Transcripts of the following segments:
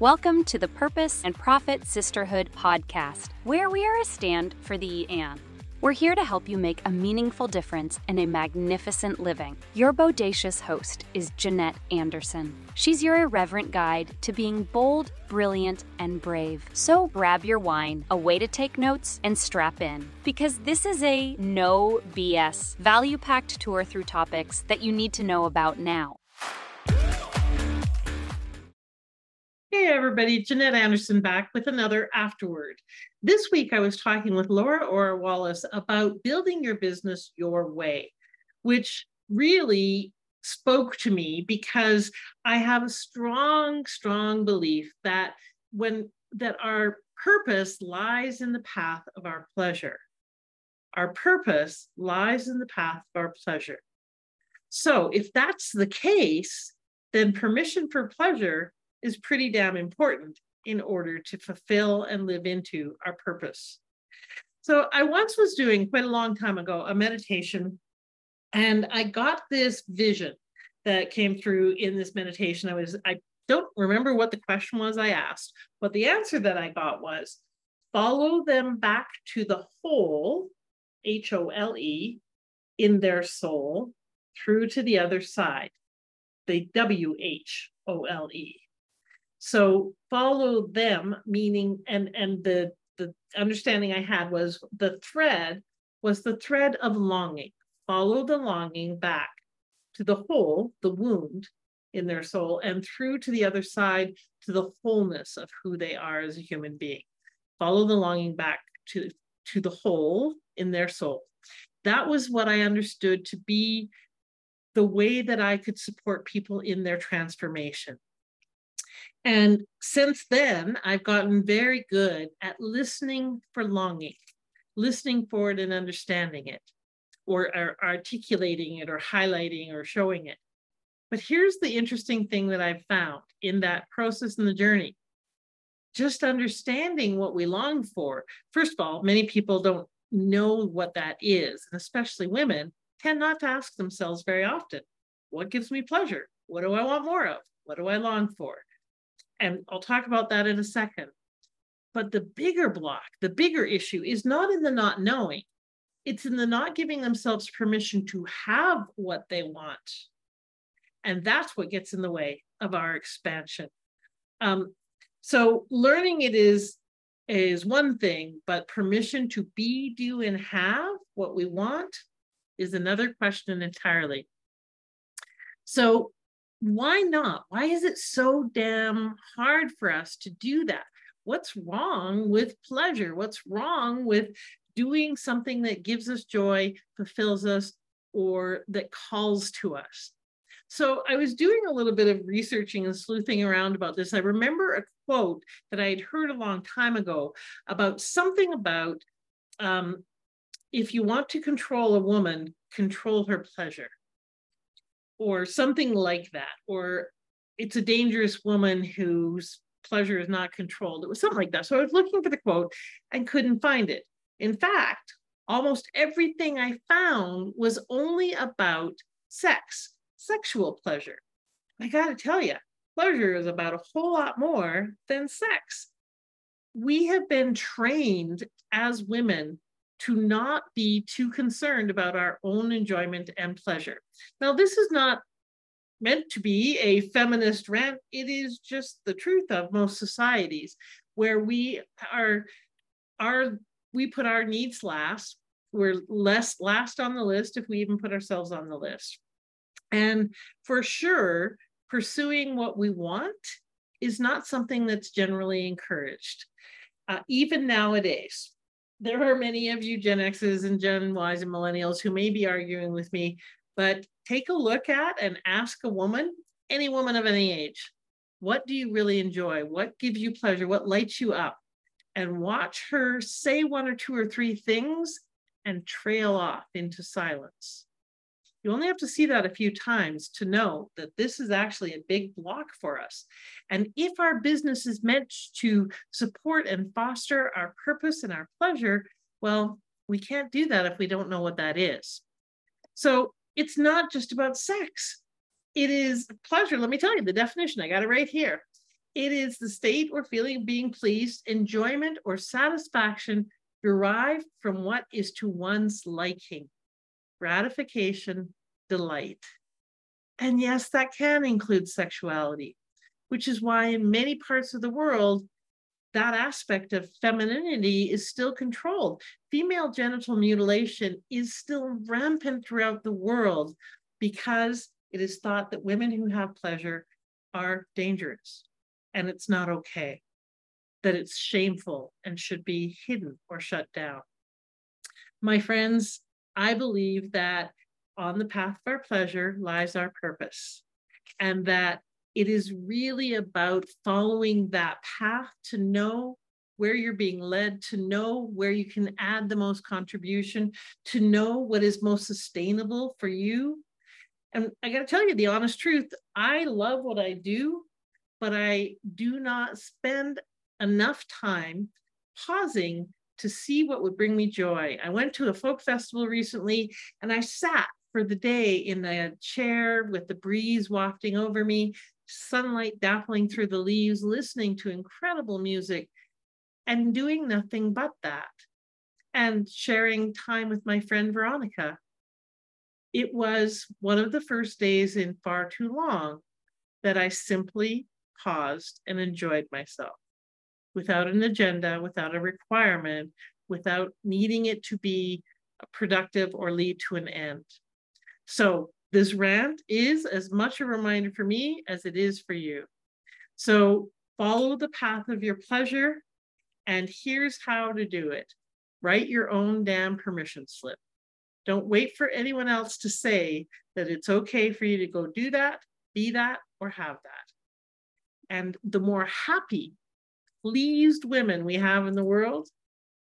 Welcome to the Purpose and Profit Sisterhood podcast, where we are a stand for the and. We're here to help you make a meaningful difference in a magnificent living. Your bodacious host is Jannette Anderson. She's your irreverent guide to being bold, brilliant, and brave. So grab your wine, a way to take notes, and strap in. Because this is a no BS, value packed tour through topics that you need to know about now. Hey, everybody, Jannette Anderson back with another Afterward. This week, I was talking with Laura Ora Wallace about building your business your way, which really spoke to me because I have a strong, strong belief that when that our purpose lies in the path of our pleasure. Our purpose lies in the path of our pleasure. So if that's the case, then permission for pleasure is pretty damn important in order to fulfill and live into our purpose. So I once was doing quite a long time ago a meditation, and I got this vision that came through in this meditation. I was, I don't remember what the question was I asked, but the answer that I got was follow them back to the whole, H O L E, in their soul through to the other side, the W H O L E. So follow them, meaning, and and the the understanding I had was the thread was the thread of longing. Follow the longing back to the hole, the wound in their soul, and through to the other side to the wholeness of who they are as a human being. Follow the longing back to, to the hole in their soul. That was what I understood to be the way that I could support people in their transformation. And since then, I've gotten very good at listening for longing, listening for it and understanding it, or, or, articulating it, or highlighting, or showing it. But here's the interesting thing that I've found in that process and the journey just understanding what we long for. First of all, many people don't know what that is, and especially women tend not to ask themselves very often what gives me pleasure? What do I want more of? What do I long for? And I'll talk about that in a second. But the bigger block, the bigger issue is not in the not knowing, it's in the not giving themselves permission to have what they want. And that's what gets in the way of our expansion. Um, so learning it is is one thing, but permission to be, do, and have what we want is another question entirely. So why not? Why is it so damn hard for us to do that? What's wrong with pleasure? What's wrong with doing something that gives us joy, fulfills us, or that calls to us? So I was doing a little bit of researching and sleuthing around about this. I remember a quote that I had heard a long time ago about something about um, if you want to control a woman, control her pleasure or something like that, or it's a dangerous woman whose pleasure is not controlled. It was something like that. So I was looking for the quote and couldn't find it. In fact, almost everything I found was only about sex, sexual pleasure. I got to tell you, pleasure is about a whole lot more than sex. We have been trained as women to not be too concerned about our own enjoyment and pleasure. Now, this is not meant to be a feminist rant, it is just the truth of most societies where we are, are we put our needs last. We're less last on the list if we even put ourselves on the list. And for sure, pursuing what we want is not something that's generally encouraged, uh, even nowadays there are many of you Gen X's and Gen Y's and millennials who may be arguing with me, but take a look at and ask a woman, any woman of any age, what do you really enjoy? What gives you pleasure? What lights you up? And watch her say one or two or three things and trail off into silence. You only have to see that a few times to know that this is actually a big block for us. And if our business is meant to support and foster our purpose and our pleasure, well, we can't do that if we don't know what that is. So it's not just about sex. It is pleasure. Let me tell you the definition. I got it right here. It is the state or feeling of being pleased, enjoyment, or satisfaction derived from what is to one's liking, gratification, delight. And yes, that can include sexuality, which is why in many parts of the world, that aspect of femininity is still controlled. Female genital mutilation is still rampant throughout the world because it is thought that women who have pleasure are dangerous and it's not okay, that it's shameful and should be hidden or shut down. My friends, I believe that on the path of our pleasure lies our purpose, and that it is really about following that path to know where you're being led, to know where you can add the most contribution, to know what is most sustainable for you. And I got to tell you the honest truth I love what I do, but I do not spend enough time pausing to see what would bring me joy. I went to a folk festival recently and I sat for the day in a chair with the breeze wafting over me, sunlight dappling through the leaves, listening to incredible music, and doing nothing but that, and sharing time with my friend Veronica. It was one of the first days in far too long that I simply paused and enjoyed myself without an agenda, without a requirement, without needing it to be productive or lead to an end. So this rant is as much a reminder for me as it is for you. So follow the path of your pleasure, and here's how to do it. Write your own damn permission slip. Don't wait for anyone else to say that it's okay for you to go do that, be that, or have that. And the more happy, pleased women we have in the world,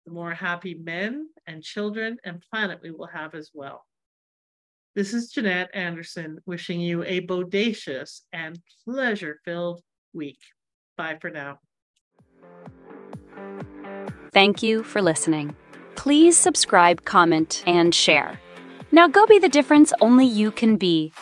the more happy men and children and planet we will have as well. This is Jannette Anderson wishing you a bodacious and pleasure filled week. Bye for now. Thank you for listening. Please subscribe, comment, and share. Now go be the difference only you can be